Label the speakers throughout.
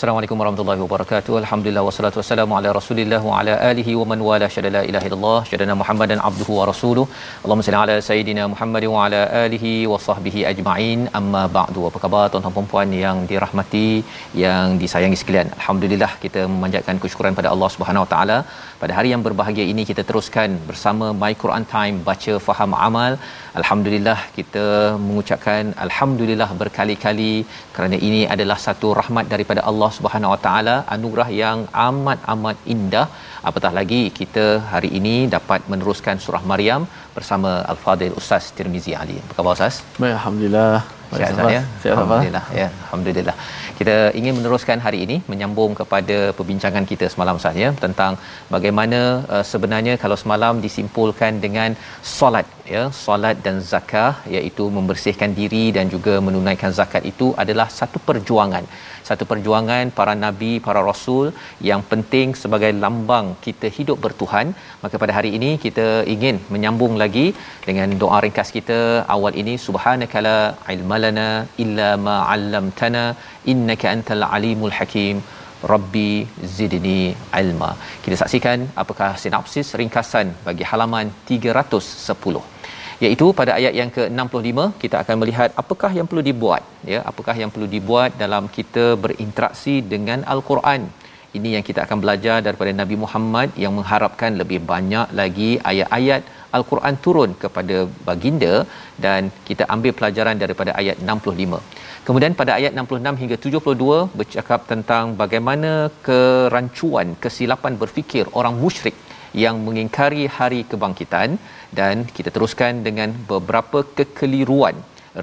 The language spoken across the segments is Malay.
Speaker 1: Assalamualaikum warahmatullahi wabarakatuh. Alhamdulillah wassalatu wassalamu ala Rasulillah wa ala alihi wa man wala syada la ilaha illallah syadana Muhammadan abduhu wa rasuluh. Allahumma salli ala sayidina Muhammad wa ala alihi wa sahbihi ajma'in. Amma ba'du. Apa khabar tuan-tuan dan puan yang dirahmati, yang disayangi sekalian? Alhamdulillah kita memanjatkan kesyukuran pada Allah Subhanahu wa taala. Pada hari yang berbahagia ini kita teruskan bersama My Quran Time baca faham amal. Alhamdulillah kita mengucapkan alhamdulillah berkali-kali kerana ini adalah satu rahmat daripada Allah Subhanahu Wa Taala, anugerah yang amat amat indah. Apatah lagi kita hari ini dapat meneruskan surah Maryam bersama Al-Fadil Ustaz Tirmizi Ali. Apa khabar Ustaz?
Speaker 2: Baik, alhamdulillah.
Speaker 1: Sihat Ustaz ya? Alhamdulillah ya. Alhamdulillah. Kita ingin meneruskan hari ini menyambung kepada perbincangan kita semalam Ustaz ya tentang bagaimana uh, sebenarnya kalau semalam disimpulkan dengan solat ya, solat dan zakah iaitu membersihkan diri dan juga menunaikan zakat itu adalah satu perjuangan. Satu perjuangan para nabi, para rasul yang penting sebagai lambang kita hidup bertuhan. Maka pada hari ini kita ingin menyambung lagi dengan doa ringkas kita awal ini subhanakala ilmalana illa ma 'allamtana innaka antal alimul hakim Rabbi zidni ilma. Kita saksikan apakah sinopsis ringkasan bagi halaman 310 iaitu pada ayat yang ke-65 kita akan melihat apakah yang perlu dibuat ya. Apakah yang perlu dibuat dalam kita berinteraksi dengan al-Quran. Ini yang kita akan belajar daripada Nabi Muhammad yang mengharapkan lebih banyak lagi ayat-ayat al-Quran turun kepada baginda dan kita ambil pelajaran daripada ayat 65 Kemudian pada ayat 66 hingga 72 bercakap tentang bagaimana kerancuan kesilapan berfikir orang musyrik yang mengingkari hari kebangkitan dan kita teruskan dengan beberapa kekeliruan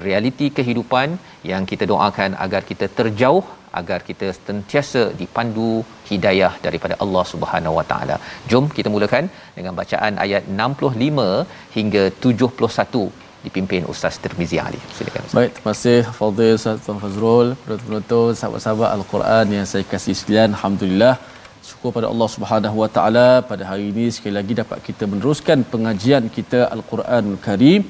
Speaker 1: realiti kehidupan yang kita doakan agar kita terjauh agar kita sentiasa dipandu hidayah daripada Allah Subhanahu Wa Taala. Jom kita mulakan dengan bacaan ayat 65 hingga 71 dipimpin Ustaz Tirmizi Ali.
Speaker 2: Silakan Ustaz. Baik, terima kasih Fadil Ustaz Tuan Fazrul, penonton sahabat-sahabat Al-Quran yang saya kasih sekalian. Alhamdulillah syukur pada Allah Subhanahu Wa Taala. Pada hari ini sekali lagi dapat kita meneruskan pengajian kita Al-Quran Karim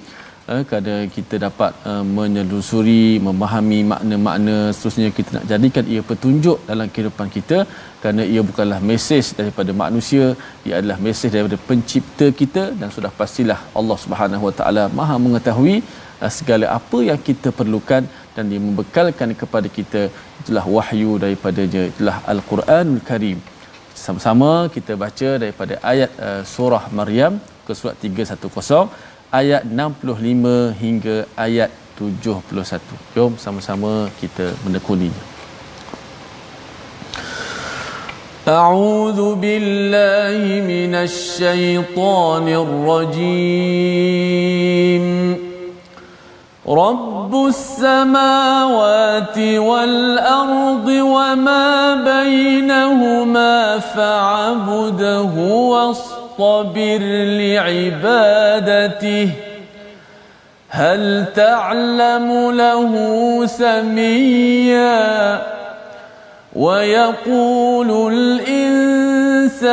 Speaker 2: eh, kerana kita dapat uh, menyelusuri memahami makna-makna seterusnya kita nak jadikan ia petunjuk dalam kehidupan kita. Kerana ia bukanlah mesej daripada manusia ia adalah mesej daripada pencipta kita. Dan sudah pastilah Allah Subhanahu Wa Taala Maha mengetahui uh, segala apa yang kita perlukan dan dia membekalkan kepada kita. Itulah wahyu daripadanya itulah Al-Quranul Karim sama-sama kita baca daripada ayat uh, surah Maryam ke surat 310 ayat 65 hingga ayat 71. Jom sama-sama kita menekuninya. أعوذ بالله من الشيطان الرجيم رب السماوات والأرض وما بينهما فاعبده واصطبر لعبادته هل تعلم له سميا؟ ويقول الإنسان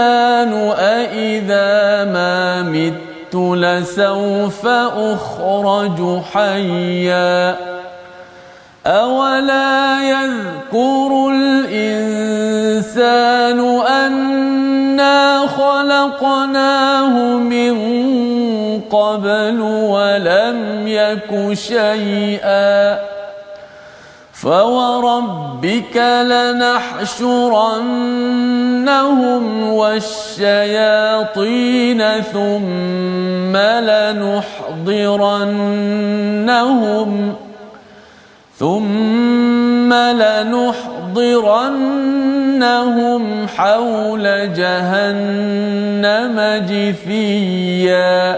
Speaker 2: أإذا ما مت لسوف أخرج حيا أولا يذكر الإنسان أنا خلقناه من قبل ولم يك شيئا فوربك لنحشرنهم والشياطين ثم لنحضرنهم ثم لنحضرنهم حول جهنم جثيا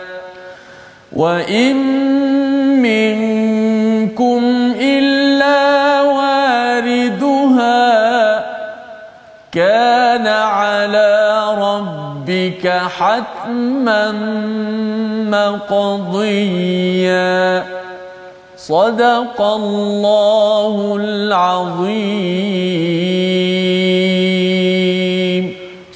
Speaker 2: وإن منكم إلا واردها كان على ربك حتما مقضيا صدق الله العظيم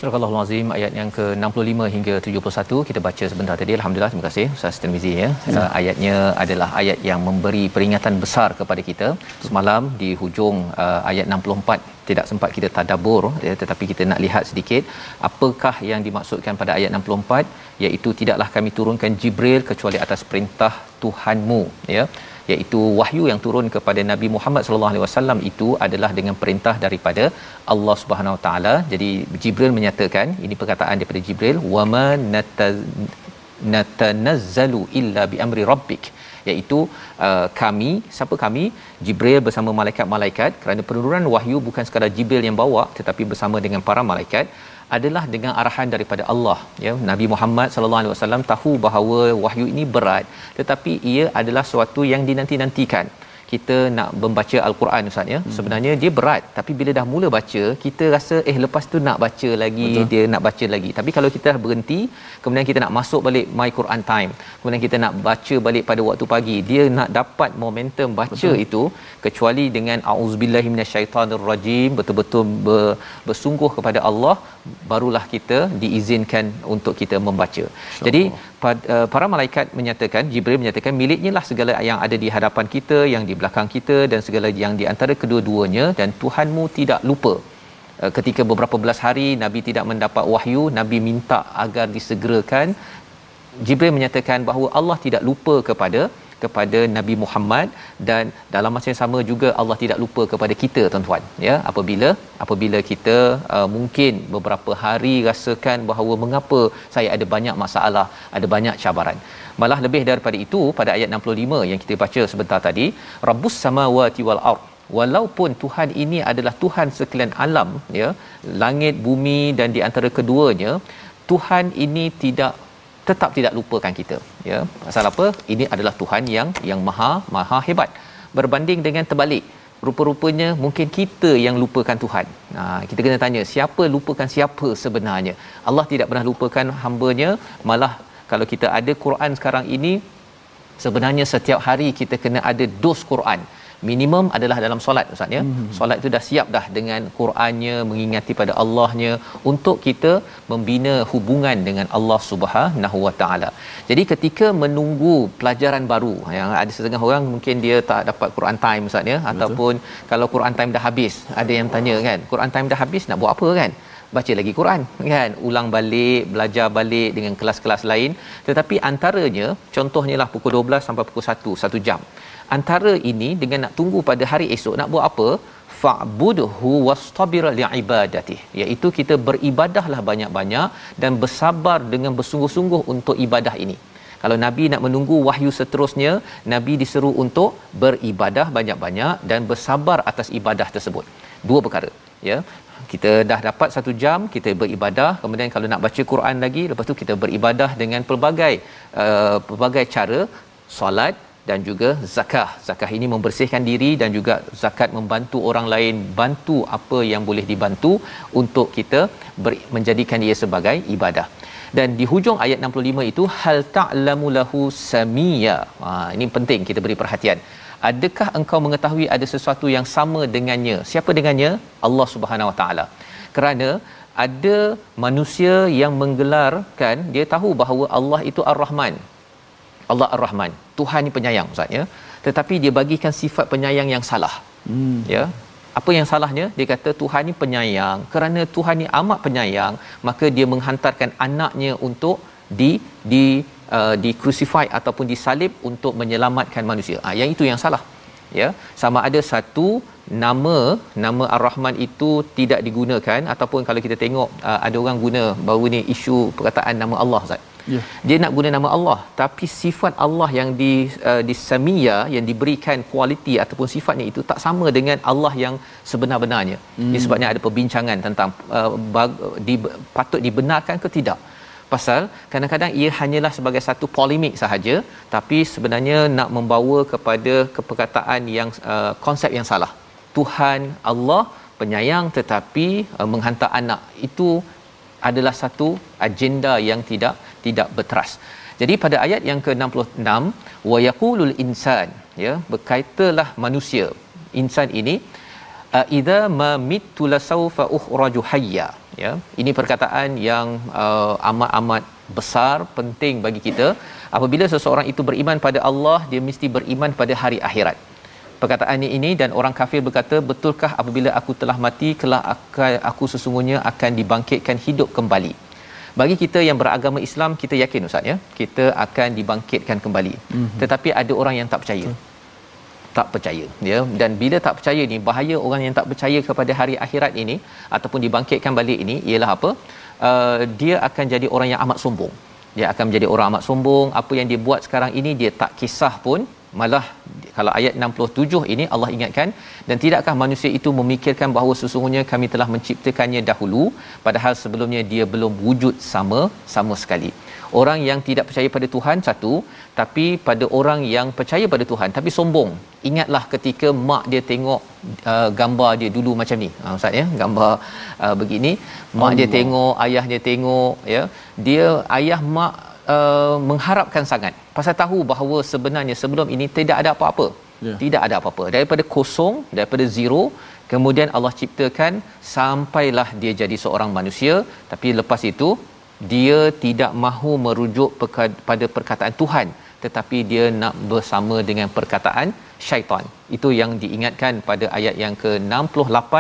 Speaker 1: Surah Al-Azim ayat yang ke-65 hingga 71 kita baca sebentar tadi alhamdulillah terima kasih Ustaz Tirmizi ya. ya. Uh, ayatnya adalah ayat yang memberi peringatan besar kepada kita. Semalam di hujung uh, ayat 64 tidak sempat kita tadabbur ya, tetapi kita nak lihat sedikit apakah yang dimaksudkan pada ayat 64 iaitu tidaklah kami turunkan Jibril kecuali atas perintah Tuhanmu ya. Iaitu wahyu yang turun kepada Nabi Muhammad sallallahu alaihi wasallam itu adalah dengan perintah daripada Allah Subhanahu Wa taala. Jadi Jibril menyatakan ini perkataan daripada Jibril wama natanazzalu illa bi amri rabbik. Iaitu uh, kami siapa kami? Jibril bersama malaikat-malaikat. Kerana penurunan wahyu bukan sekadar Jibril yang bawa tetapi bersama dengan para malaikat adalah dengan arahan daripada Allah. Ya Nabi Muhammad sallallahu alaihi wasallam tahu bahawa wahyu ini berat tetapi ia adalah sesuatu yang dinanti-nantikan kita nak membaca al-Quran ustaz ya hmm. sebenarnya dia berat tapi bila dah mula baca kita rasa eh lepas tu nak baca lagi Betul. dia nak baca lagi tapi kalau kita dah berhenti kemudian kita nak masuk balik my Quran time kemudian kita nak baca balik pada waktu pagi dia nak dapat momentum baca Betul. itu kecuali dengan auzubillahi minasyaitonirrajim betul-betul ber, bersungguh kepada Allah barulah kita diizinkan untuk kita membaca. Sure. Jadi para malaikat menyatakan Jibril menyatakan miliknya lah segala yang ada di hadapan kita, yang di belakang kita dan segala yang di antara kedua-duanya dan Tuhanmu tidak lupa. Uh, ketika beberapa belas hari Nabi tidak mendapat wahyu, Nabi minta agar disegerakan. Jibril menyatakan bahawa Allah tidak lupa kepada kepada Nabi Muhammad dan dalam masa yang sama juga Allah tidak lupa kepada kita tuan-tuan ya. Apabila apabila kita uh, mungkin beberapa hari rasakan bahawa mengapa saya ada banyak masalah ada banyak cabaran. Malah lebih daripada itu pada ayat 65 yang kita baca sebentar tadi rabbus samawati wal ard walaupun Tuhan ini adalah Tuhan sekalian alam ya langit bumi dan di antara keduanya Tuhan ini tidak tetap tidak lupakan kita ya pasal apa ini adalah Tuhan yang yang maha maha hebat berbanding dengan terbalik rupa-rupanya mungkin kita yang lupakan Tuhan. Ha, kita kena tanya siapa lupakan siapa sebenarnya. Allah tidak pernah lupakan hamba-Nya, malah kalau kita ada Quran sekarang ini sebenarnya setiap hari kita kena ada dos Quran minimum adalah dalam solat ustaz ya? Hmm. solat itu dah siap dah dengan Qurannya mengingati pada Allahnya untuk kita membina hubungan dengan Allah Subhanahu Wa Taala. Jadi ketika menunggu pelajaran baru yang ada setengah orang mungkin dia tak dapat Quran time ustaz ya? Betul. ataupun kalau Quran time dah habis ada yang tanya kan Quran time dah habis nak buat apa kan? Baca lagi Quran kan? Ulang balik belajar balik dengan kelas-kelas lain. Tetapi antaranya contohnya lah pukul 12 sampai pukul 1 satu jam antara ini dengan nak tunggu pada hari esok nak buat apa? Fa'budhu wastabir li'ibadati. Iaitu kita beribadahlah banyak-banyak dan bersabar dengan bersungguh-sungguh untuk ibadah ini. Kalau nabi nak menunggu wahyu seterusnya nabi diseru untuk beribadah banyak-banyak dan bersabar atas ibadah tersebut. Dua perkara ya. Kita dah dapat satu jam kita beribadah. Kemudian kalau nak baca Quran lagi lepas tu kita beribadah dengan pelbagai uh, pelbagai cara solat dan juga zakah. Zakah ini membersihkan diri dan juga zakat membantu orang lain, bantu apa yang boleh dibantu untuk kita ber- menjadikan dia sebagai ibadah. Dan di hujung ayat 65 itu hal ta'lamu lahu samia. Ha, ini penting kita beri perhatian. Adakah engkau mengetahui ada sesuatu yang sama dengannya? Siapa dengannya? Allah Subhanahu Wa Taala. Kerana ada manusia yang menggelarkan dia tahu bahawa Allah itu Ar-Rahman. Allah Ar-Rahman. Tuhan ni penyayang Ustaz ya. Tetapi dia bagikan sifat penyayang yang salah. Hmm. Ya. Apa yang salahnya? Dia kata Tuhan ni penyayang. Kerana Tuhan ni amat penyayang, maka dia menghantarkan anaknya untuk di di uh, di crucify ataupun disalib untuk menyelamatkan manusia. Ah yang itu yang salah. Ya. Sama ada satu nama nama Ar-Rahman itu tidak digunakan ataupun kalau kita tengok uh, ada orang guna baru ni isu perkataan nama Allah Ustaz. Yeah. Dia nak guna nama Allah tapi sifat Allah yang di uh, di samia yang diberikan kualiti ataupun sifatnya itu tak sama dengan Allah yang sebenar-benarnya. Hmm. Ini sebabnya ada perbincangan tentang uh, bag, di, patut dibenarkan ke tidak. Pasal kadang-kadang ia hanyalah sebagai satu polemik sahaja tapi sebenarnya nak membawa kepada keperkataan yang uh, konsep yang salah. Tuhan Allah penyayang tetapi uh, menghantar anak itu adalah satu agenda yang tidak tidak berteras. Jadi pada ayat yang ke-66 wa yaqulul insan ya berkaitalah manusia. Insan ini idza ma mittu lasawfa ukhraju hayya ya. Ini perkataan yang uh, amat-amat besar penting bagi kita. Apabila seseorang itu beriman pada Allah dia mesti beriman pada hari akhirat. Perkataan ini dan orang kafir berkata betulkah apabila aku telah mati kelak aku sesungguhnya akan dibangkitkan hidup kembali bagi kita yang beragama Islam kita yakin ustaz ya kita akan dibangkitkan kembali. Mm-hmm. tetapi ada orang yang tak percaya. Mm. tak percaya ya. Dan bila tak percaya ni bahaya orang yang tak percaya kepada hari akhirat ini ataupun dibangkitkan balik ini ialah apa? Uh, dia akan jadi orang yang amat sombong. Dia akan menjadi orang amat sombong. Apa yang dia buat sekarang ini dia tak kisah pun malah kalau ayat 67 ini Allah ingatkan dan tidakkah manusia itu memikirkan bahawa sesungguhnya kami telah menciptakannya dahulu padahal sebelumnya dia belum wujud sama sama sekali. Orang yang tidak percaya pada Tuhan satu tapi pada orang yang percaya pada Tuhan tapi sombong. Ingatlah ketika mak dia tengok uh, gambar dia dulu macam ni. Ha ustaz ya gambar uh, begini. Mak Allah. dia tengok ayah dia tengok ya. Dia ayah mak uh, mengharapkan sangat pasal tahu bahawa sebenarnya sebelum ini tidak ada apa-apa. Yeah. tidak ada apa-apa. Daripada kosong daripada zero kemudian Allah ciptakan sampailah dia jadi seorang manusia. Tapi lepas itu dia tidak mahu merujuk pada perkataan Tuhan. Tetapi dia nak bersama dengan perkataan syaitan. Itu yang diingatkan pada ayat yang ke-68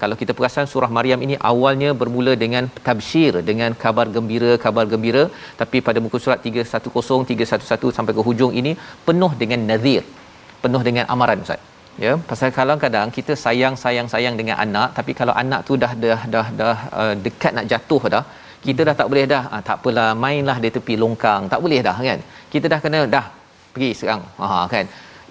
Speaker 1: kalau kita perasan surah Maryam ini awalnya bermula dengan tabsyir dengan kabar gembira kabar gembira. Tapi pada muka surat 310 311 sampai ke hujung ini penuh dengan nazir penuh dengan amaran ustaz. Ya pasal kalau kadang kita sayang sayang sayang dengan anak tapi kalau anak tu dah dah dah dah uh, dekat nak jatuh dah kita dah tak boleh dah. Ah, tak apalah mainlah di tepi longkang. Tak boleh dah kan? Kita dah kena dah pergi sekarang. Ha kan?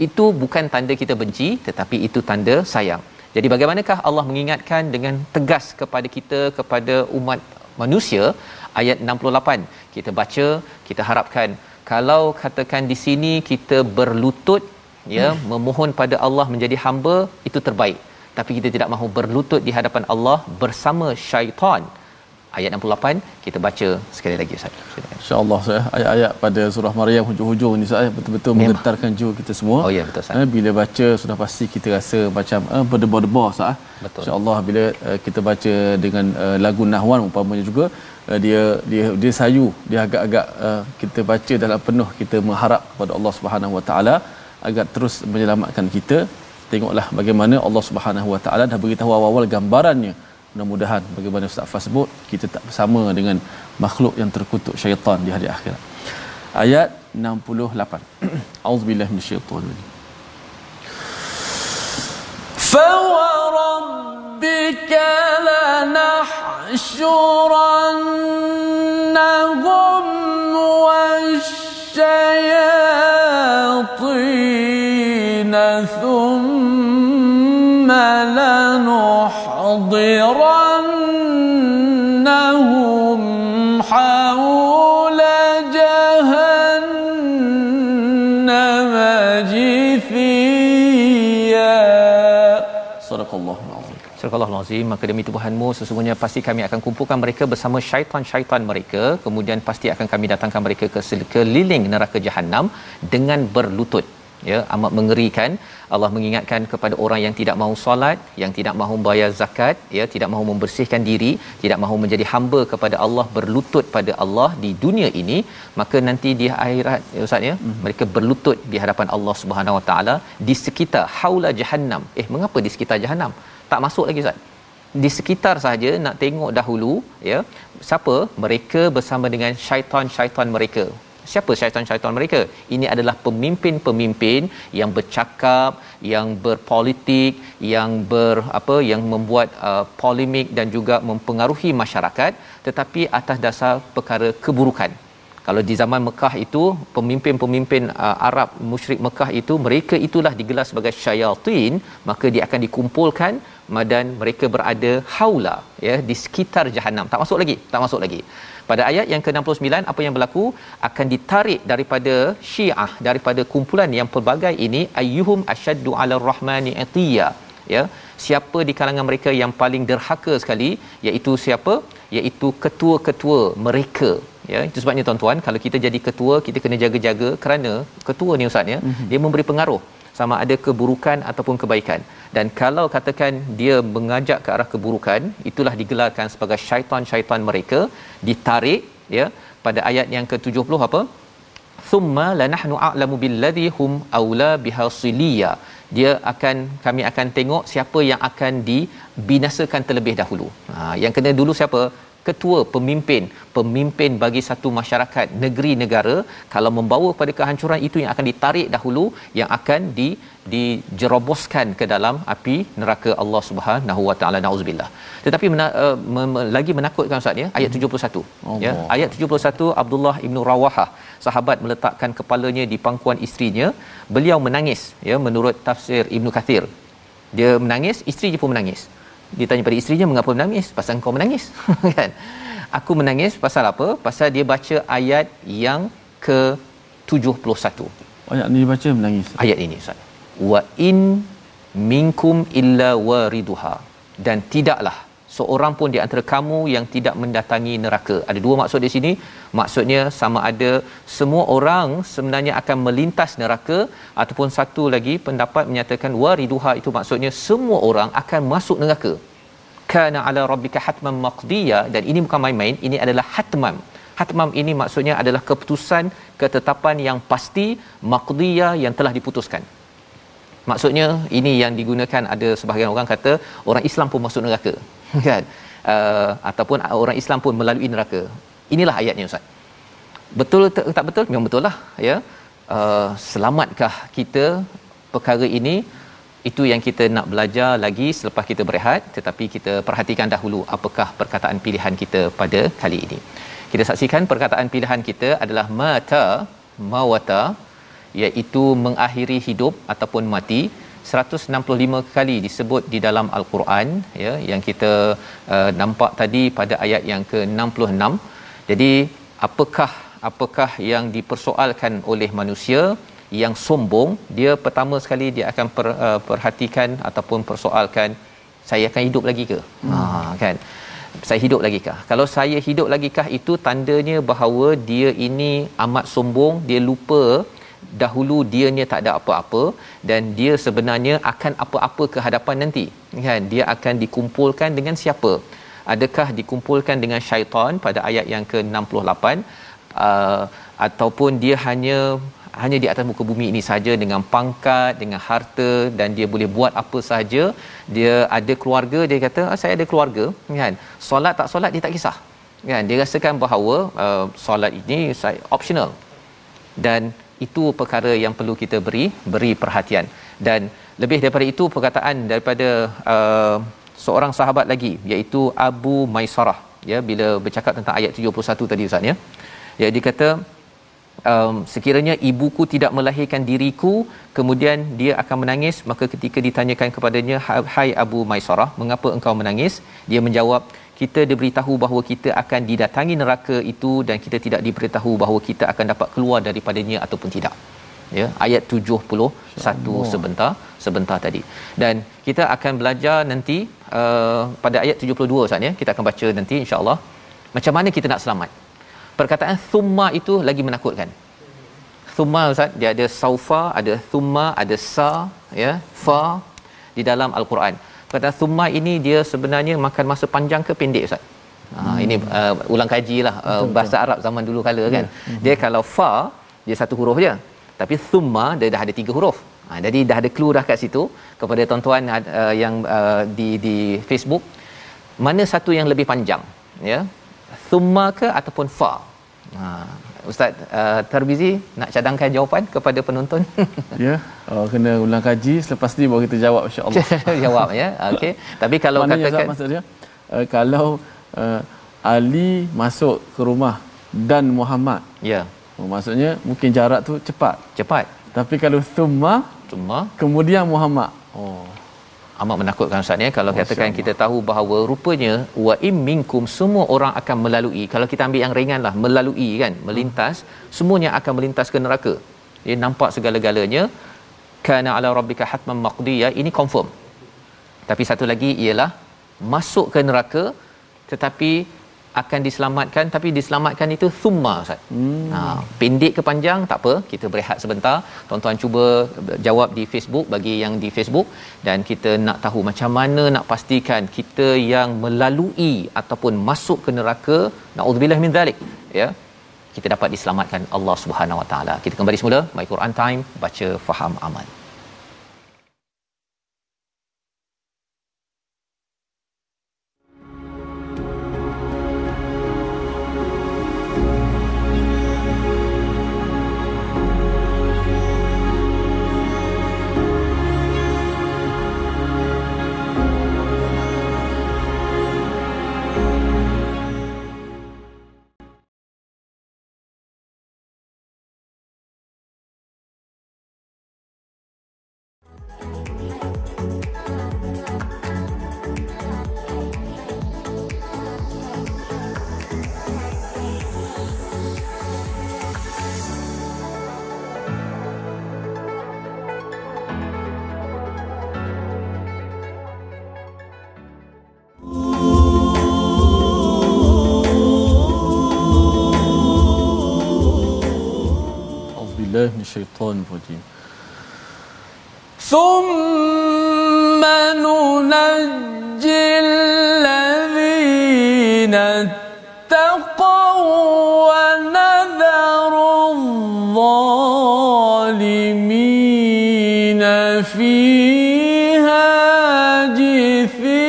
Speaker 1: Itu bukan tanda kita benci tetapi itu tanda sayang jadi bagaimanakah Allah mengingatkan dengan tegas kepada kita kepada umat manusia? Ayat 68 kita baca kita harapkan. Kalau katakan di sini kita berlutut ya hmm. memohon pada Allah menjadi hamba itu terbaik. Tapi kita tidak mahu berlutut di hadapan Allah bersama syaitan ayat 68 kita baca sekali lagi Ustaz.
Speaker 2: Insya-Allah saya ayat-ayat pada surah Maryam hujung-hujung ni Ustaz betul-betul Memang. menggetarkan jiwa kita semua.
Speaker 1: Oh ya betul Ustaz.
Speaker 2: Eh, bila baca sudah pasti kita rasa macam eh, berdebar-debar Ustaz. Eh.
Speaker 1: Betul.
Speaker 2: Insya-Allah bila uh, kita baca dengan uh, lagu Nahwan umpamanya juga uh, dia dia dia sayu, dia agak-agak uh, kita baca dalam penuh kita mengharap kepada Allah Subhanahu Wa Taala agar terus menyelamatkan kita. Tengoklah bagaimana Allah Subhanahu Wa Taala dah beritahu awal-awal gambarannya mudah-mudahan bagaimana Ustaz Fas sebut kita tak bersama dengan makhluk yang terkutuk syaitan di hari akhirat ayat 68 auzubillahi minasyaitonir rajim فوربك لنحشرنهم والشياطين ثم لنحشرنهم لنحاضرنهم حول جهنم جثيا. صدق
Speaker 1: الله العظيم صدق الله maka demi Tuhanmu sesungguhnya pasti kami akan kumpulkan mereka bersama syaitan-syaitan mereka. Kemudian pasti akan kami datangkan mereka ke keliling neraka jahanam dengan berlutut ya amat mengerikan. Allah mengingatkan kepada orang yang tidak mahu solat yang tidak mahu bayar zakat ya tidak mahu membersihkan diri tidak mahu menjadi hamba kepada Allah berlutut pada Allah di dunia ini maka nanti di akhirat ya ustaz ya mm-hmm. mereka berlutut di hadapan Allah Subhanahu Wa Taala di sekitar haula jahannam. Eh mengapa di sekitar jahannam? Tak masuk lagi ustaz. Di sekitar saja nak tengok dahulu ya siapa? Mereka bersama dengan syaitan-syaitan mereka siapa syaitan-syaitan mereka? Ini adalah pemimpin-pemimpin yang bercakap yang berpolitik yang ber apa yang membuat uh, polemik dan juga mempengaruhi masyarakat tetapi atas dasar perkara keburukan. Kalau di zaman Mekah itu pemimpin-pemimpin uh, Arab musyrik Mekah itu mereka itulah digelar sebagai syayatin maka dia akan dikumpulkan dan mereka berada haula ya di sekitar jahanam tak masuk lagi tak masuk lagi pada ayat yang ke-69 apa yang berlaku? Akan ditarik daripada Syiah daripada kumpulan yang pelbagai ini ayyuhum asyaddu 'ala rahmani atiya. Ya siapa di kalangan mereka yang paling derhaka sekali? Iaitu siapa? Iaitu ketua-ketua mereka. Ya itu sebabnya tuan-tuan kalau kita jadi ketua kita kena jaga-jaga kerana ketua ni ustaz ya mm-hmm. dia memberi pengaruh sama ada keburukan ataupun kebaikan. Dan kalau katakan dia mengajak ke arah keburukan itulah digelarkan sebagai syaitan-syaitan mereka ditarik ya pada ayat yang ke-70 apa? Thumma lanahnu a'lamu billadhi hum aula bihasiliya dia akan kami akan tengok siapa yang akan dibinasakan terlebih dahulu. Ha yang kena dulu siapa ketua pemimpin pemimpin bagi satu masyarakat negeri negara kalau membawa kepada kehancuran itu yang akan ditarik dahulu yang akan di dijeroboskan ke dalam api neraka Allah Subhanahu wa taala. Nauzubillah. Tetapi mena, uh, me, me, lagi menakutkan ustaz ya ayat 71 oh, ya ayat 71 Abdullah ibnu Rawahah sahabat meletakkan kepalanya di pangkuan isterinya. Beliau menangis ya menurut tafsir Ibnu Kathir. Dia menangis isteri pun menangis dia tanya pada isterinya mengapa menangis? Pasal kau menangis. Kan? Aku menangis pasal apa? Pasal dia baca ayat yang ke 71
Speaker 2: ayat ni baca menangis?
Speaker 1: Ayat ini ustaz. Wa in minkum illa wariduha. Dan tidaklah seorang pun di antara kamu yang tidak mendatangi neraka. Ada dua maksud di sini. Maksudnya sama ada semua orang sebenarnya akan melintas neraka ataupun satu lagi pendapat menyatakan wariduha itu maksudnya semua orang akan masuk neraka. Kana ala rabbika hatman maqdiya dan ini bukan main-main, ini adalah hatman. Hatmam ini maksudnya adalah keputusan ketetapan yang pasti maqdiya yang telah diputuskan. Maksudnya ini yang digunakan ada sebahagian orang kata orang Islam pun masuk neraka. kan? Uh, ataupun orang Islam pun melalui neraka. Inilah ayatnya ustaz. Betul tak betul? Memang betul lah ya. Uh, selamatkah kita perkara ini. Itu yang kita nak belajar lagi selepas kita berehat. Tetapi kita perhatikan dahulu apakah perkataan pilihan kita pada kali ini. Kita saksikan perkataan pilihan kita adalah mata mawata iaitu mengakhiri hidup ataupun mati 165 kali disebut di dalam al-Quran ya yang kita uh, nampak tadi pada ayat yang ke-66. Jadi apakah apakah yang dipersoalkan oleh manusia yang sombong dia pertama sekali dia akan per, uh, perhatikan ataupun persoalkan saya akan hidup lagi ke? Hmm. Ha kan. Saya hidup lagi kah? Kalau saya hidup lagi kah itu tandanya bahawa dia ini amat sombong, dia lupa dahulu dianya tak ada apa-apa dan dia sebenarnya akan apa-apa ke hadapan nanti. Kan? Dia akan dikumpulkan dengan siapa? Adakah dikumpulkan dengan syaitan pada ayat yang ke-68? Uh, ataupun dia hanya hanya di atas muka bumi ini saja dengan pangkat dengan harta dan dia boleh buat apa saja dia ada keluarga dia kata ah, saya ada keluarga. Kan? Solat tak solat dia tak kisah. Kan? Dia rasakan bahawa uh, solat ini saya optional. Dan itu perkara yang perlu kita beri beri perhatian. Dan lebih daripada itu perkataan daripada uh, seorang sahabat lagi iaitu Abu Maisarah. Ya bila bercakap tentang ayat 71 tadi ustaz ya. Ya dia kata um, sekiranya ibuku tidak melahirkan diriku kemudian dia akan menangis maka ketika ditanyakan kepadanya hai Abu Maisarah mengapa engkau menangis? Dia menjawab kita diberitahu bahawa kita akan didatangi neraka itu dan kita tidak diberitahu bahawa kita akan dapat keluar daripadanya ataupun tidak. Ya ayat 71 sebentar sebentar tadi. Dan kita akan belajar nanti uh, pada ayat 72 Ustaz ya. Kita akan baca nanti insyaallah. Macam mana kita nak selamat? Perkataan thumma itu lagi menakutkan. Thumma Ustaz dia ada saufa ada thumma ada sa ya fa di dalam al-Quran perkataan thumma ini dia sebenarnya makan masa panjang ke pendek Ustaz Ha, hmm. ini uh, ulang kaji lah uh, bahasa Arab zaman dulu kala kan. Hmm. Dia kalau fa dia satu huruf je. Tapi thumma dia dah ada tiga huruf. Ha, jadi dah ada clue dah kat situ kepada tuan-tuan uh, yang uh, di di Facebook mana satu yang lebih panjang ya thumma ke ataupun fa ha ustaz uh, terbizi nak cadangkan jawapan kepada penonton?
Speaker 2: Ya oh, kena ulang kaji selepas ni baru kita jawab insyaallah.
Speaker 1: Jawab ya? Okey. Tapi kalau
Speaker 2: Maknanya katakan maksudnya uh, kalau uh, Ali masuk ke rumah dan Muhammad.
Speaker 1: Ya.
Speaker 2: Oh, maksudnya mungkin jarak tu cepat.
Speaker 1: Cepat.
Speaker 2: Tapi kalau thumma
Speaker 1: thumma.
Speaker 2: kemudian Muhammad. Oh
Speaker 1: amat menakutkan Ustaz ya kalau katakan kita tahu bahawa rupanya wa im minkum semua orang akan melalui. Kalau kita ambil yang ringan lah melalui kan melintas semuanya akan melintas ke neraka. Ya nampak segala-galanya. Kana ala rabbika hatman maqdiya. Ini confirm. Tapi satu lagi ialah masuk ke neraka tetapi akan diselamatkan tapi diselamatkan itu thumma ustaz. Hmm. Ha pendek ke panjang tak apa kita berehat sebentar. Tuan-tuan cuba jawab di Facebook bagi yang di Facebook dan kita nak tahu macam mana nak pastikan kita yang melalui ataupun masuk ke neraka naudzubillah min zalik ya kita dapat diselamatkan Allah Subhanahu Wa Taala. Kita kembali semula My Quran Time baca faham amal.
Speaker 2: بالله من الشيطان الرجيم. ثم ننجي الذين اتقوا ونذر الظالمين فيها جثيا.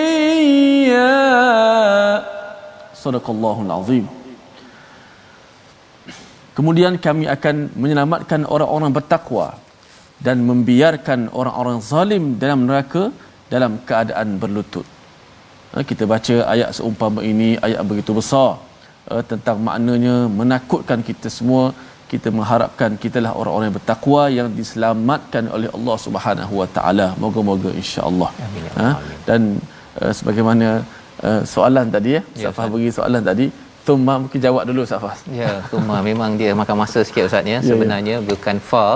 Speaker 2: صدق الله العظيم. Kemudian kami akan menyelamatkan orang-orang bertakwa dan membiarkan orang-orang zalim dalam neraka dalam keadaan berlutut. Ha, kita baca ayat seumpama ini, ayat begitu besar uh, tentang maknanya menakutkan kita semua. Kita mengharapkan kitalah orang-orang yang bertakwa yang diselamatkan oleh Allah Subhanahu Wa Taala. Moga-moga insya-Allah. Ha? Dan uh, sebagaimana uh, soalan tadi ya, ya Safah bagi soalan tadi, Tumma mungkin jawab dulu Safas.
Speaker 1: Ya, Tumma memang dia makan masa sikit Ustaz ya. ya, ya. Sebenarnya ya. bukan fa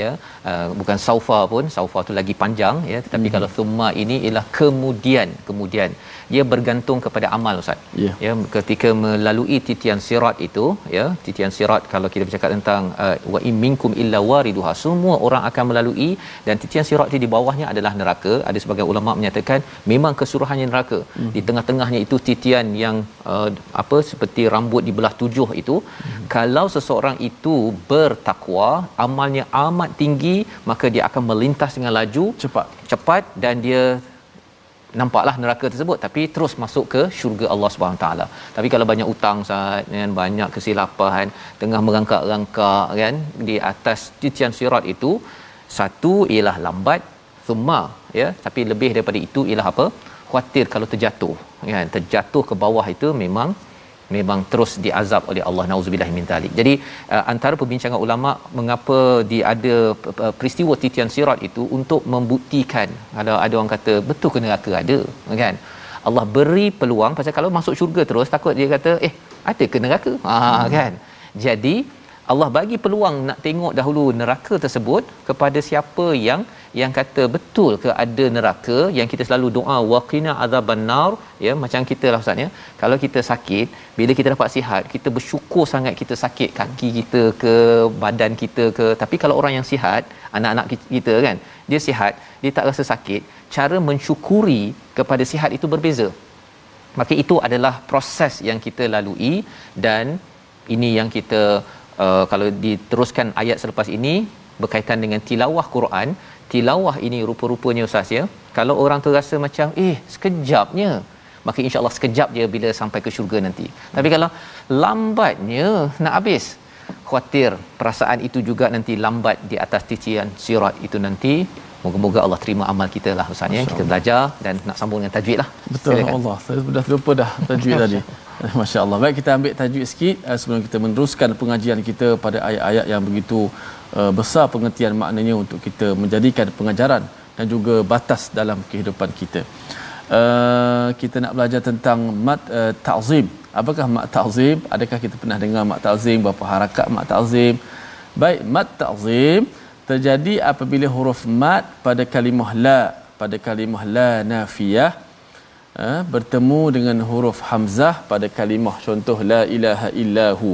Speaker 1: ya uh, bukan saufa pun saufa tu lagi panjang ya tetapi hmm. kalau thumma ini ialah kemudian kemudian ia bergantung kepada amal ustaz yeah. ya ketika melalui titian sirat itu ya titian sirat kalau kita bercakap tentang uh, wa in minkum illa wariduha semua orang akan melalui dan titian sirat itu di bawahnya adalah neraka ada sebagian ulama menyatakan memang kesuruhannya neraka mm. di tengah-tengahnya itu titian yang uh, apa seperti rambut di belah tujuh itu mm. kalau seseorang itu bertakwa amalnya amat tinggi maka dia akan melintas dengan laju
Speaker 2: cepat
Speaker 1: cepat dan dia nampaklah neraka tersebut tapi terus masuk ke syurga Allah Subhanahu taala. Tapi kalau banyak utang saat kan banyak kesilapan tengah merangkak-rangkak kan di atas titian sirat itu satu ialah lambat thumma ya tapi lebih daripada itu ialah apa? khuatir kalau terjatuh kan terjatuh ke bawah itu memang memang terus diazab oleh Allah nauzubillah min zalik. Jadi uh, antara perbincangan ulama mengapa dia ada peristiwa titian sirat itu untuk membuktikan kalau ada orang kata betul ke neraka ada kan. Allah beri peluang pasal kalau masuk syurga terus takut dia kata eh ada ke neraka. Ha kan. Jadi Allah bagi peluang nak tengok dahulu neraka tersebut kepada siapa yang yang kata betul ke ada neraka yang kita selalu doa waqina azabannar ya macam kita lah ustaz ya. Kalau kita sakit bila kita dapat sihat kita bersyukur sangat kita sakit kaki kita ke badan kita ke. Tapi kalau orang yang sihat anak-anak kita kan dia sihat dia tak rasa sakit cara mensyukuri kepada sihat itu berbeza. Maka itu adalah proses yang kita lalui dan ini yang kita uh, kalau diteruskan ayat selepas ini berkaitan dengan tilawah Quran tilawah ini rupa-rupanya ustaz ya kalau orang tu rasa macam eh sekejapnya maka insyaallah sekejap je bila sampai ke syurga nanti tapi kalau lambatnya nak habis khawatir perasaan itu juga nanti lambat di atas titian sirat itu nanti Moga-moga Allah terima amal kita lah Ustaz ya. Kita belajar dan nak sambung dengan tajwid lah.
Speaker 3: Betul Silakan. Allah. Saya sudah terlupa dah tajwid tadi. Masya Allah. Baik kita ambil tajwid sikit uh, sebelum kita meneruskan pengajian kita pada ayat-ayat yang begitu uh, besar pengertian maknanya untuk kita menjadikan pengajaran dan juga batas dalam kehidupan kita. Uh, kita nak belajar tentang mat uh, ta'zim. Apakah mat ta'zim? Adakah kita pernah dengar mat ta'zim? Berapa harakat mat ta'zim? Baik, mat ta'zim terjadi apabila huruf mat pada kalimah la pada kalimah la nafiyah uh, bertemu dengan huruf hamzah pada kalimah contoh la ilaha illahu.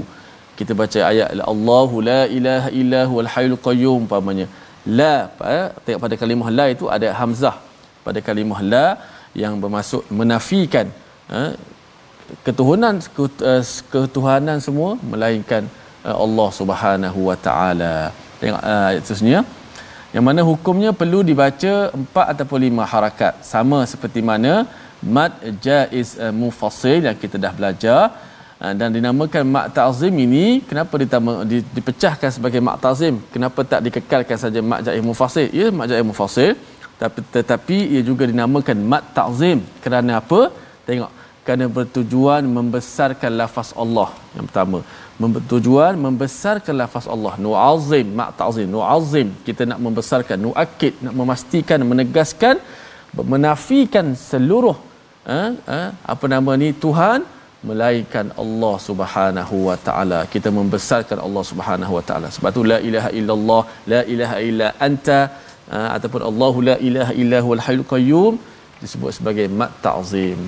Speaker 3: Kita baca ayat Allahu la ilaha illahu al hayyul qayyum umpamanya. La tengok pada kalimah la itu ada hamzah. Pada kalimah la yang bermaksud menafikan. Uh, ketuhanan uh, ketuhanan semua melainkan uh, Allah Subhanahu wa taala. Tengok uh, ayat seterusnya yang mana hukumnya perlu dibaca empat ataupun lima harakat. Sama seperti mana mad jaiz uh, mufassil yang kita dah belajar. Uh, dan dinamakan mak ta'zim ini kenapa ditama, di, dipecahkan sebagai mak ta'zim? Kenapa tak dikekalkan saja mak jaiz mufassil ya mak jaiz mufassil tapi tetapi ia juga dinamakan mat ta'zim. Kerana apa? Tengok. Kerana bertujuan membesarkan lafaz Allah yang pertama. Bertujuan membesarkan lafaz Allah. Nu'azim mak ta'zim. Nu'azim kita nak membesarkan nu'akid nak memastikan menegaskan menafikan seluruh eh, eh, apa nama ni? Tuhan melainkan Allah Subhanahu wa taala. Kita membesarkan Allah Subhanahu wa taala. Sebab tu la ilaha illallah la ilaha illa anta eh, ataupun Allahu la ilaha illa huwal hayyul qayyum disebut sebagai mat ta'zim.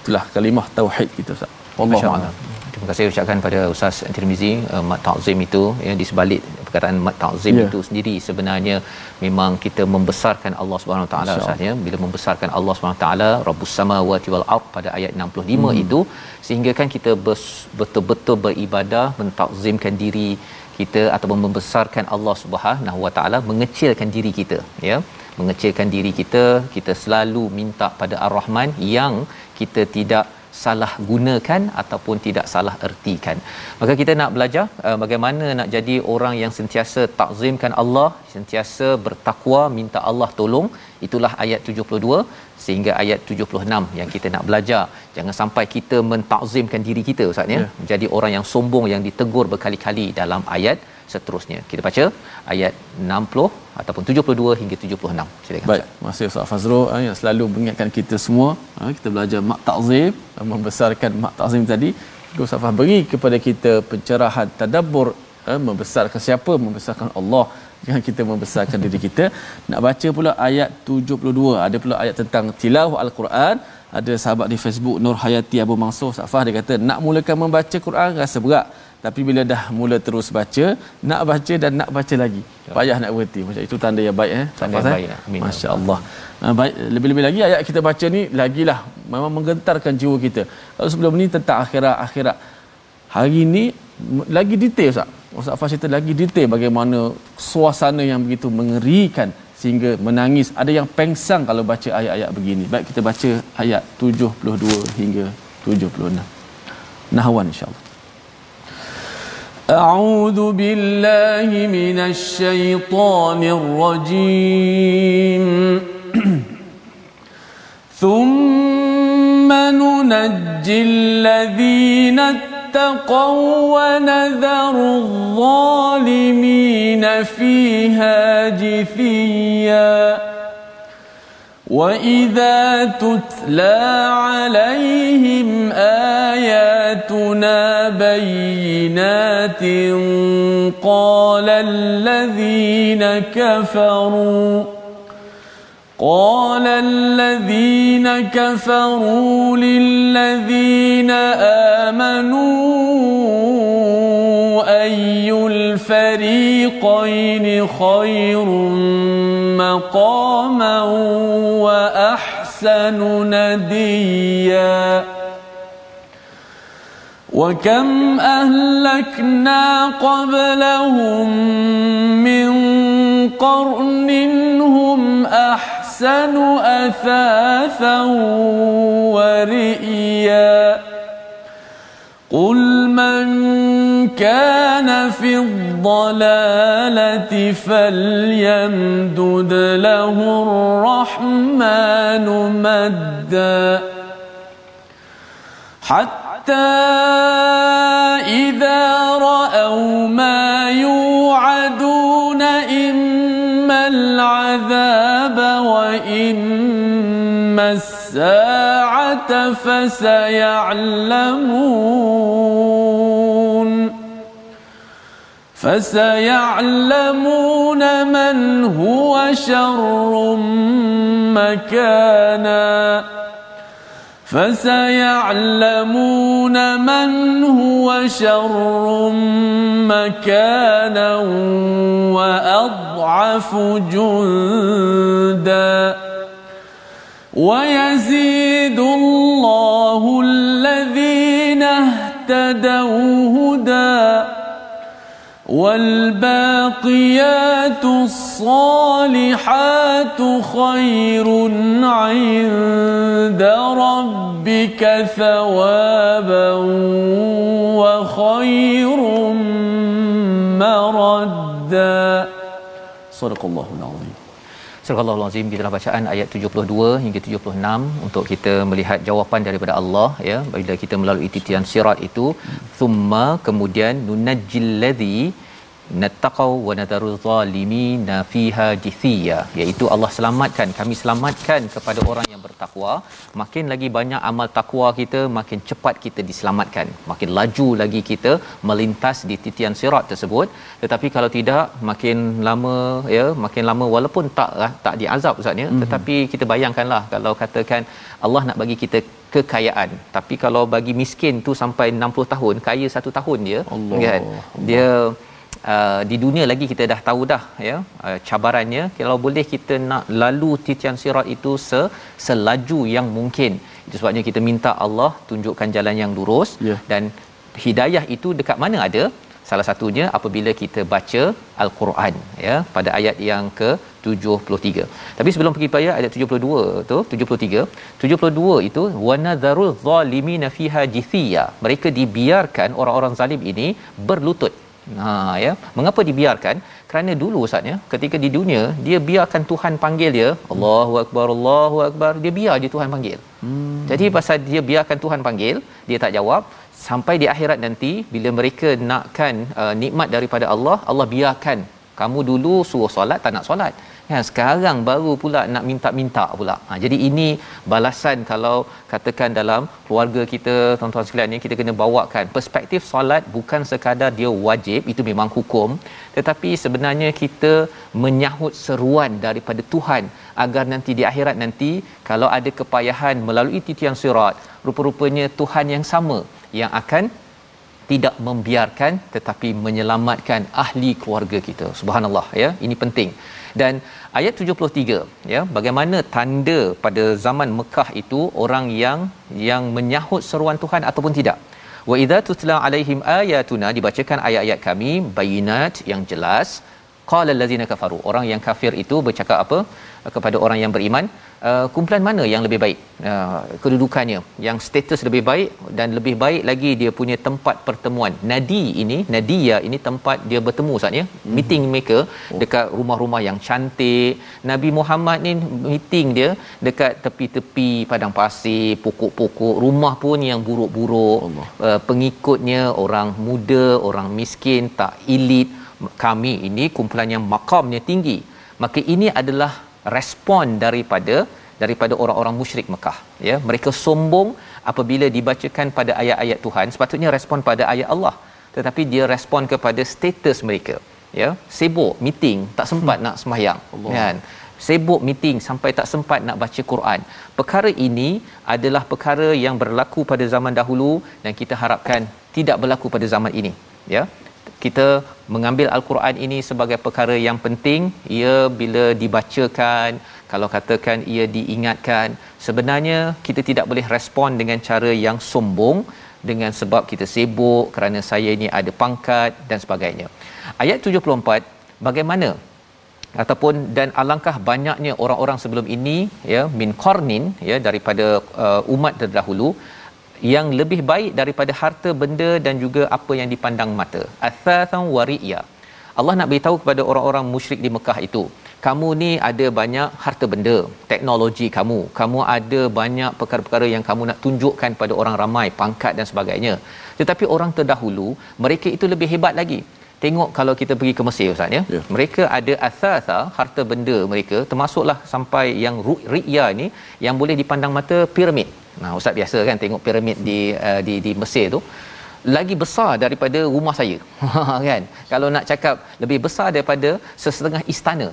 Speaker 3: Itulah kalimah tauhid kita Ustaz. Wallahu a'lam
Speaker 1: Terima kasih ucapkan pada Ustaz Tirmizi uh, mat ta'zim itu ya di sebalik perkataan mat ta'zim yeah. itu sendiri sebenarnya memang kita membesarkan Allah Subhanahu Wa Taala Ustaz ya bila membesarkan Allah Subhanahu Wa Taala Rabbus samawati wal ard pada ayat 65 hmm. itu sehingga kan kita betul-betul beribadah mentakzimkan diri kita ataupun membesarkan Allah Subhanahu Wa Taala mengecilkan diri kita ya mengecilkan diri kita kita selalu minta pada Ar-Rahman yang kita tidak salah gunakan ataupun tidak salah ertikan. Maka kita nak belajar uh, bagaimana nak jadi orang yang sentiasa takzimkan Allah, sentiasa bertakwa minta Allah tolong. Itulah ayat 72 sehingga ayat 76 yang kita nak belajar. Jangan sampai kita mentakzimkan diri kita ustaz ya, yeah. menjadi orang yang sombong yang ditegur berkali-kali dalam ayat seterusnya. Kita baca ayat 60 ataupun 72 hingga 76.
Speaker 3: Silakan. Baik, masih Ustaz Fazrul eh, yang selalu mengingatkan kita semua, eh, kita belajar mak takzim, eh, membesarkan mak takzim tadi. Ustaz Fah beri kepada kita pencerahan tadabbur membesarkan siapa? Membesarkan Allah. Jangan kita membesarkan diri kita. Nak baca pula ayat 72. Ada pula ayat tentang tilawah Al-Quran. Ada sahabat di Facebook Nur Hayati Abu Mansur Safah dia kata nak mulakan membaca Quran rasa berat tapi bila dah mula terus baca nak baca dan nak baca lagi. Ya. payah nak berhenti. Macam itu tanda yang baik eh.
Speaker 1: Tanda yang baik.
Speaker 3: amin. masya-Allah. Uh, baik. Lebih-lebih lagi ayat kita baca ni lagilah memang menggentarkan jiwa kita. Kalau sebelum ni tentang akhirat akhirat. Hari ni lagi detail Ustaz. Ustaz Fas cerita lagi detail bagaimana suasana yang begitu mengerikan sehingga menangis. Ada yang pengsang kalau baca ayat-ayat begini. Baik kita baca ayat 72 hingga 76 nahwan insyaallah أعوذ بالله من الشيطان الرجيم. ثم ننجي الذين اتقوا ونذر الظالمين فيها جثيا.
Speaker 2: واذا تتلى عليهم اياتنا بينات قال الذين كفروا قال الذين كفروا للذين امنوا أي الفريقين خير مقاما وأحسن نديا وكم أهلكنا قبلهم من قرن هم أحسن أثاثا ورئيا قل من كان في الضلاله فليمدد له الرحمن مدا حتى اذا راوا ما يوعدون اما العذاب واما الساعة فسيعلمون فسيعلمون من هو شر مكانا فسيعلمون من هو شر مكانا واضعف جندا ويزيد الله الذين اهتدوا هدى والباقيات الصالحات خير عند ربك ثوابا وخير مردا. صدق الله العظيم.
Speaker 1: Surah Al-Azim di dalam bacaan ayat 72 hingga 76 untuk kita melihat jawapan daripada Allah ya. Bila kita melalui titian sirat itu thumma kemudian nunajjil ladzi nattaqau wa nadharul zalimina fiha jithiya iaitu Allah selamatkan kami selamatkan kepada orang yang bertakwa makin lagi banyak amal takwa kita makin cepat kita diselamatkan makin laju lagi kita melintas di titian sirat tersebut tetapi kalau tidak makin lama ya makin lama walaupun tak tak diazab ustaz ya mm-hmm. tetapi kita bayangkanlah kalau katakan Allah nak bagi kita kekayaan tapi kalau bagi miskin tu sampai 60 tahun kaya satu tahun dia Allah. kan dia Uh, di dunia lagi kita dah tahu dah ya. Uh, cabarannya kalau boleh kita nak lalu titian sirat itu se selaju yang mungkin. Itu sebabnya kita minta Allah tunjukkan jalan yang lurus yeah. dan hidayah itu dekat mana ada? Salah satunya apabila kita baca al-Quran ya pada ayat yang ke 73. Tapi sebelum pergi pada ayat 72 tu 73 72 itu wanadharul zalimina fiha jithiya mereka dibiarkan orang-orang zalim ini berlutut Ha ya. Mengapa dibiarkan? Kerana dulu Ustaz ya, ketika di dunia dia biarkan Tuhan panggil dia, Allahu akbar Allahu akbar, dia biar je Tuhan panggil. Hmm. Jadi pasal dia biarkan Tuhan panggil, dia tak jawab sampai di akhirat nanti bila mereka nakkan uh, nikmat daripada Allah, Allah biarkan kamu dulu suruh solat tak nak solat Ya, sekarang baru pula nak minta-minta pula. Ha, jadi ini balasan kalau katakan dalam keluarga kita tuan-tuan sekalian ni kita kena bawakan perspektif solat bukan sekadar dia wajib itu memang hukum tetapi sebenarnya kita menyahut seruan daripada Tuhan agar nanti di akhirat nanti kalau ada kepayahan melalui titian sirat rupa-rupanya Tuhan yang sama yang akan tidak membiarkan tetapi menyelamatkan ahli keluarga kita. Subhanallah ya. Ini penting. Dan ayat 73 ya bagaimana tanda pada zaman Mekah itu orang yang yang menyahut seruan Tuhan ataupun tidak. Wa idza tutla alaihim ayatuna dibacakan ayat-ayat kami bayinat yang jelas qala allazina kafaru. Orang yang kafir itu bercakap apa? Kepada orang yang beriman. Uh, kumpulan mana yang lebih baik? Uh, kedudukannya. Yang status lebih baik dan lebih baik lagi dia punya tempat pertemuan. Nadi ini nadia ini tempat dia bertemu saatnya mm-hmm. meeting maker oh. dekat rumah-rumah yang cantik. Nabi Muhammad ni meeting dia dekat tepi-tepi padang pasir pokok-pokok. Rumah pun yang buruk-buruk. Uh, pengikutnya orang muda orang miskin tak elit kami ini kumpulan yang makamnya tinggi. Maka ini adalah respon daripada daripada orang-orang musyrik Mekah. Ya mereka sombong apabila dibacakan pada ayat-ayat Tuhan. Sepatutnya respon pada ayat Allah. Tetapi dia respon kepada status mereka. Ya sibuk meeting tak sempat hmm. nak sembahyang kan? Sibuk meeting sampai tak sempat nak baca Quran. Perkara ini adalah perkara yang berlaku pada zaman dahulu dan kita harapkan tidak berlaku pada zaman ini. Ya kita mengambil al-Quran ini sebagai perkara yang penting ia bila dibacakan kalau katakan ia diingatkan sebenarnya kita tidak boleh respon dengan cara yang sombong dengan sebab kita sibuk kerana saya ini ada pangkat dan sebagainya. Ayat 74 bagaimana ataupun dan alangkah banyaknya orang-orang sebelum ini ya min qarnin ya daripada uh, umat terdahulu yang lebih baik daripada harta benda dan juga apa yang dipandang mata. Athathan wariya. Allah nak beritahu kepada orang-orang musyrik di Mekah itu, kamu ni ada banyak harta benda, teknologi kamu, kamu ada banyak perkara-perkara yang kamu nak tunjukkan pada orang ramai, pangkat dan sebagainya. Tetapi orang terdahulu, mereka itu lebih hebat lagi. Tengok kalau kita pergi ke Mesir Ustaz ya. Yeah. Mereka ada athasa, harta benda mereka, termasuklah sampai yang riya ni yang boleh dipandang mata piramid. Nah, ustaz biasa kan tengok piramid di uh, di di Mesir tu lagi besar daripada rumah saya. kan? Kalau nak cakap lebih besar daripada sesetengah istana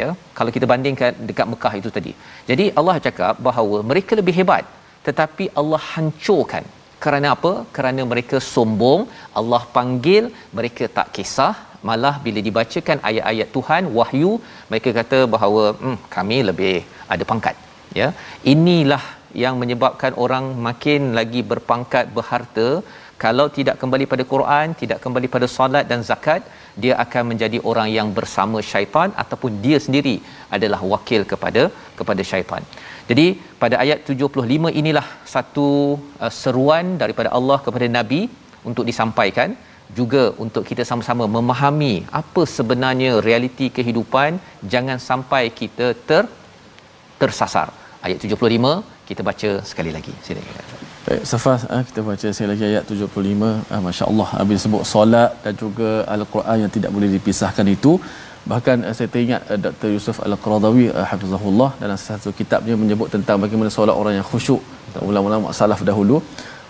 Speaker 1: ya kalau kita bandingkan dekat Mekah itu tadi. Jadi Allah cakap bahawa mereka lebih hebat tetapi Allah hancurkan kerana apa? Kerana mereka sombong, Allah panggil, mereka tak kisah, malah bila dibacakan ayat-ayat Tuhan wahyu, mereka kata bahawa hmm, kami lebih ada pangkat. Ya. Inilah yang menyebabkan orang makin lagi berpangkat berharta kalau tidak kembali pada Quran, tidak kembali pada solat dan zakat, dia akan menjadi orang yang bersama syaitan ataupun dia sendiri adalah wakil kepada kepada syaitan. Jadi pada ayat 75 inilah satu uh, seruan daripada Allah kepada nabi untuk disampaikan juga untuk kita sama-sama memahami apa sebenarnya realiti kehidupan jangan sampai kita ter tersasar. Ayat 75 kita baca sekali lagi. Silakan.
Speaker 2: Baik, Safa, eh, kita baca sekali lagi ayat 75. Ah, Masya Allah, habis sebut solat dan juga Al-Quran yang tidak boleh dipisahkan itu. Bahkan saya teringat Dr. Yusuf Al-Quradawi, eh, Hafizahullah, dalam satu kitabnya menyebut tentang bagaimana solat orang yang khusyuk. Ulama-ulama salaf dahulu.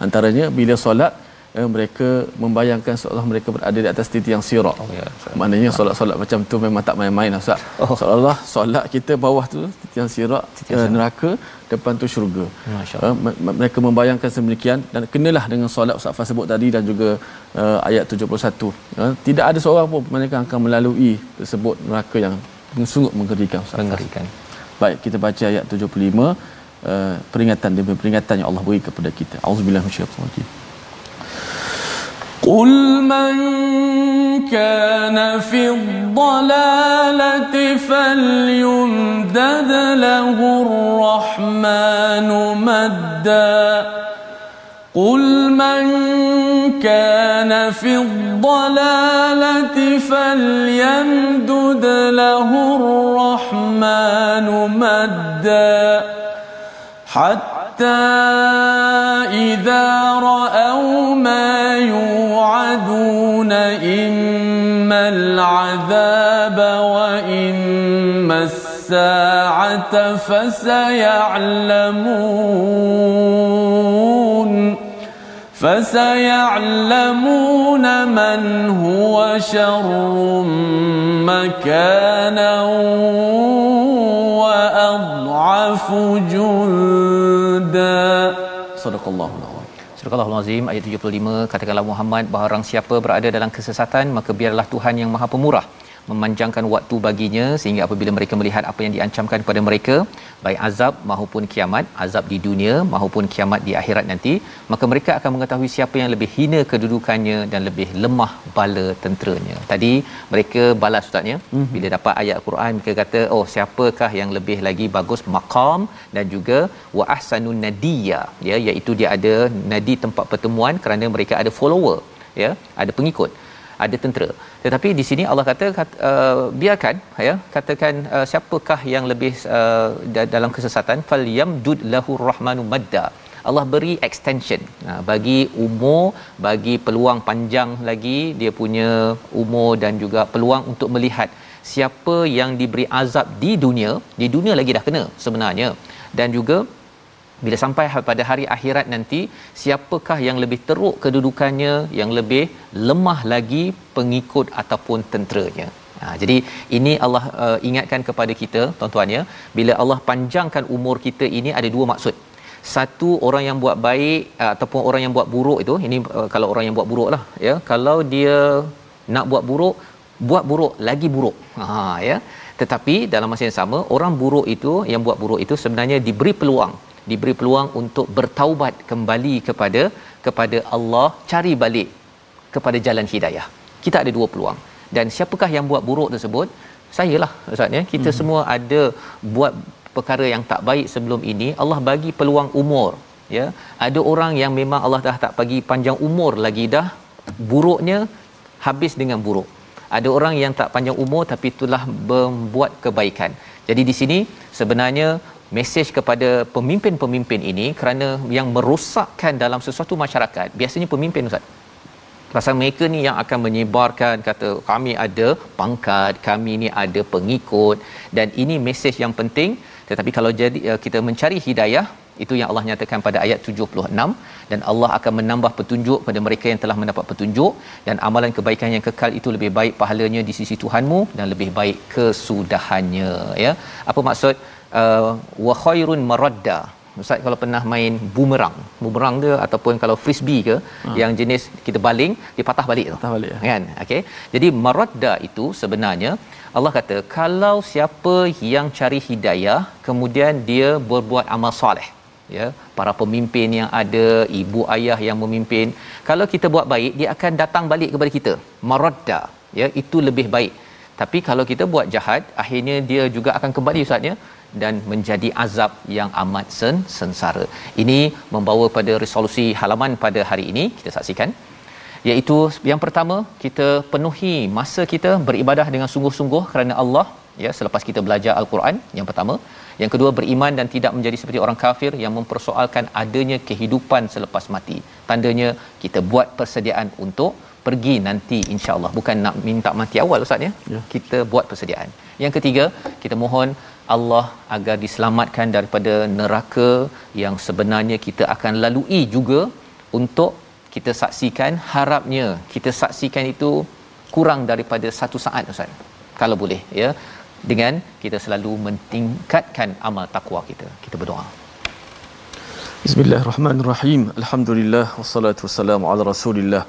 Speaker 2: Antaranya, bila solat, eh, mereka membayangkan seolah mereka berada di atas titik yang sirak. Oh, ya. Maknanya solat-solat macam tu memang tak main-main Ustaz. Oh. Seolah solat kita bawah tu titik yang sirak, uh, neraka, depan tu syurga. Uh, mereka membayangkan semikian dan kenalah dengan solat Ustaz Fah sebut tadi dan juga uh, ayat 71. Uh, tidak ada seorang pun mereka akan melalui tersebut neraka yang sungguh mengerikan Ustaz.
Speaker 1: Mengerikan.
Speaker 2: Baik, kita baca ayat 75. Uh, peringatan demi peringatan yang Allah beri kepada kita. Auzubillahi minasyaitanir قل من كان في الضلالة فليمدد له الرحمن مدا قل من كان في الضلالة فليمدد له الرحمن مدا حتى إذا رأوا ما يوعدون إما العذاب وإما الساعة فسيعلمون فسيعلمون من هو شر مكانا. وأضعف جندا صدق الله العظيم
Speaker 1: Surah Al-Azim ayat 75 katakanlah Muhammad barang siapa berada dalam kesesatan maka biarlah Tuhan yang Maha Pemurah memanjangkan waktu baginya sehingga apabila mereka melihat apa yang diancamkan kepada mereka baik azab maupun kiamat azab di dunia maupun kiamat di akhirat nanti maka mereka akan mengetahui siapa yang lebih hina kedudukannya dan lebih lemah bala tenteranya. Tadi mereka balas ustaznya mm-hmm. bila dapat ayat Quran mereka kata oh siapakah yang lebih lagi bagus maqam dan juga wa ahsanun nadiya ya iaitu dia ada nadi tempat pertemuan kerana mereka ada follower ya ada pengikut ada tentera. Tetapi di sini Allah kata, kata uh, biarkan ya katakan uh, siapakah yang lebih uh, dalam kesesatan fal yamdud lahu rahmanu madda. Allah beri extension uh, bagi umur bagi peluang panjang lagi dia punya umur dan juga peluang untuk melihat siapa yang diberi azab di dunia di dunia lagi dah kena sebenarnya dan juga bila sampai ha-, pada hari akhirat nanti siapakah yang lebih teruk kedudukannya yang lebih lemah lagi pengikut ataupun tenteranya? Ha, jadi ini Allah uh, ingatkan kepada kita tuan-tuan ya. Bila Allah panjangkan umur kita ini ada dua maksud. Satu orang yang buat baik uh, ataupun orang yang buat buruk itu ini uh, kalau orang yang buat buruk lah ya. Kalau dia nak buat buruk buat buruk lagi buruk. Ha ya. Tetapi dalam masa yang sama orang buruk itu yang buat buruk itu sebenarnya diberi peluang diberi peluang untuk bertaubat kembali kepada kepada Allah cari balik kepada jalan hidayah. Kita ada dua peluang. Dan siapakah yang buat buruk tersebut? Saya lah ustaz ya. Kita hmm. semua ada buat perkara yang tak baik sebelum ini. Allah bagi peluang umur ya. Ada orang yang memang Allah dah tak bagi panjang umur lagi dah buruknya habis dengan buruk. Ada orang yang tak panjang umur tapi itulah membuat kebaikan. Jadi di sini sebenarnya mesej kepada pemimpin-pemimpin ini kerana yang merosakkan dalam sesuatu masyarakat biasanya pemimpin ustaz. Pasal mereka ni yang akan menyebarkan kata kami ada pangkat kami ni ada pengikut. Dan ini mesej yang penting. Tetapi kalau jadi uh, kita mencari hidayah itu yang Allah nyatakan pada ayat 76 dan Allah akan menambah petunjuk kepada mereka yang telah mendapat petunjuk. Dan amalan kebaikan yang kekal itu lebih baik pahalanya di sisi Tuhanmu dan lebih baik kesudahannya ya. Apa maksud uh, wa khairun maradda Ustaz kalau pernah main boomerang, boomerang dia ataupun kalau frisbee ke ha. yang jenis kita baling, dia patah balik tu.
Speaker 3: Patah balik. Ya.
Speaker 1: Kan? Okey. Jadi maradda itu sebenarnya Allah kata kalau siapa yang cari hidayah kemudian dia berbuat amal soleh ya para pemimpin yang ada ibu ayah yang memimpin kalau kita buat baik dia akan datang balik kepada kita maradda ya itu lebih baik tapi kalau kita buat jahat akhirnya dia juga akan kembali ustaznya dan menjadi azab yang amat sen sengsara. Ini membawa pada resolusi halaman pada hari ini kita saksikan. Iaitu yang pertama kita penuhi masa kita beribadah dengan sungguh-sungguh kerana Allah. Ya selepas kita belajar al-Quran yang pertama. Yang kedua beriman dan tidak menjadi seperti orang kafir yang mempersoalkan adanya kehidupan selepas mati. Tandanya kita buat persediaan untuk pergi nanti insya-Allah. Bukan nak minta mati awal ustaz ya. ya. Kita buat persediaan. Yang ketiga kita mohon Allah agar diselamatkan daripada neraka yang sebenarnya kita akan lalui juga untuk kita saksikan harapnya kita saksikan itu kurang daripada satu saat Ustaz. Kalau boleh ya. Dengan kita selalu mentingkatkan amal takwa kita kita berdoa.
Speaker 3: Bismillahirrahmanirrahim. Alhamdulillah wassalatu wassalamu ala Rasulillah.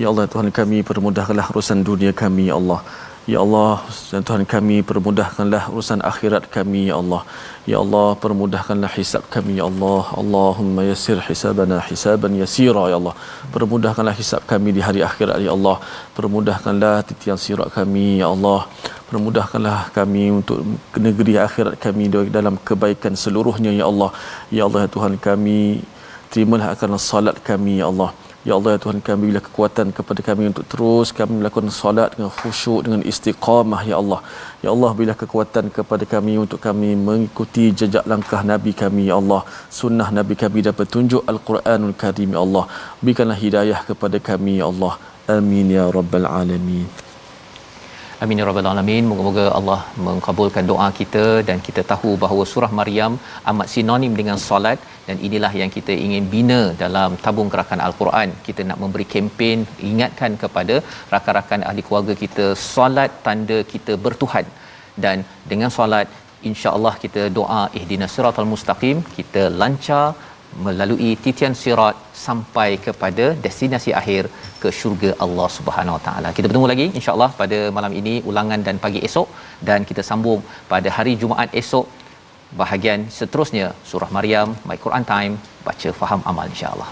Speaker 3: Ya Allah Tuhan kami permudahkanlah urusan dunia kami ya Allah Ya Allah, Tuhan kami permudahkanlah urusan akhirat kami ya Allah. Ya Allah, permudahkanlah hisab kami ya Allah. Allahumma yassir hisabana hisaban yasira ya Allah. Permudahkanlah hisab kami di hari akhirat ya Allah. Permudahkanlah titian sirat kami ya Allah. Permudahkanlah kami untuk negeri akhirat kami dalam kebaikan seluruhnya ya Allah. Ya Allah Tuhan kami terimalah akan salat kami ya Allah. Ya Allah ya Tuhan kami bila kekuatan kepada kami untuk terus kami melakukan solat dengan khusyuk dengan istiqamah ya Allah. Ya Allah bila kekuatan kepada kami untuk kami mengikuti jejak langkah Nabi kami ya Allah. Sunnah Nabi kami dan petunjuk Al-Quranul Karim ya Allah. Berikanlah hidayah kepada kami ya Allah. Amin ya rabbal alamin.
Speaker 1: Amin ya rabbal alamin. Moga-moga Allah mengkabulkan doa kita dan kita tahu bahawa surah Maryam amat sinonim dengan solat dan inilah yang kita ingin bina dalam tabung gerakan al-Quran. Kita nak memberi kempen ingatkan kepada rakan-rakan ahli keluarga kita solat tanda kita bertuhan dan dengan solat insya-Allah kita doa ihdinas siratal mustaqim kita lancar melalui titian sirat sampai kepada destinasi akhir ke syurga Allah Subhanahu Wa Taala. Kita bertemu lagi insya-Allah pada malam ini ulangan dan pagi esok dan kita sambung pada hari Jumaat esok bahagian seterusnya surah Maryam My Quran Time baca faham amal insya-Allah.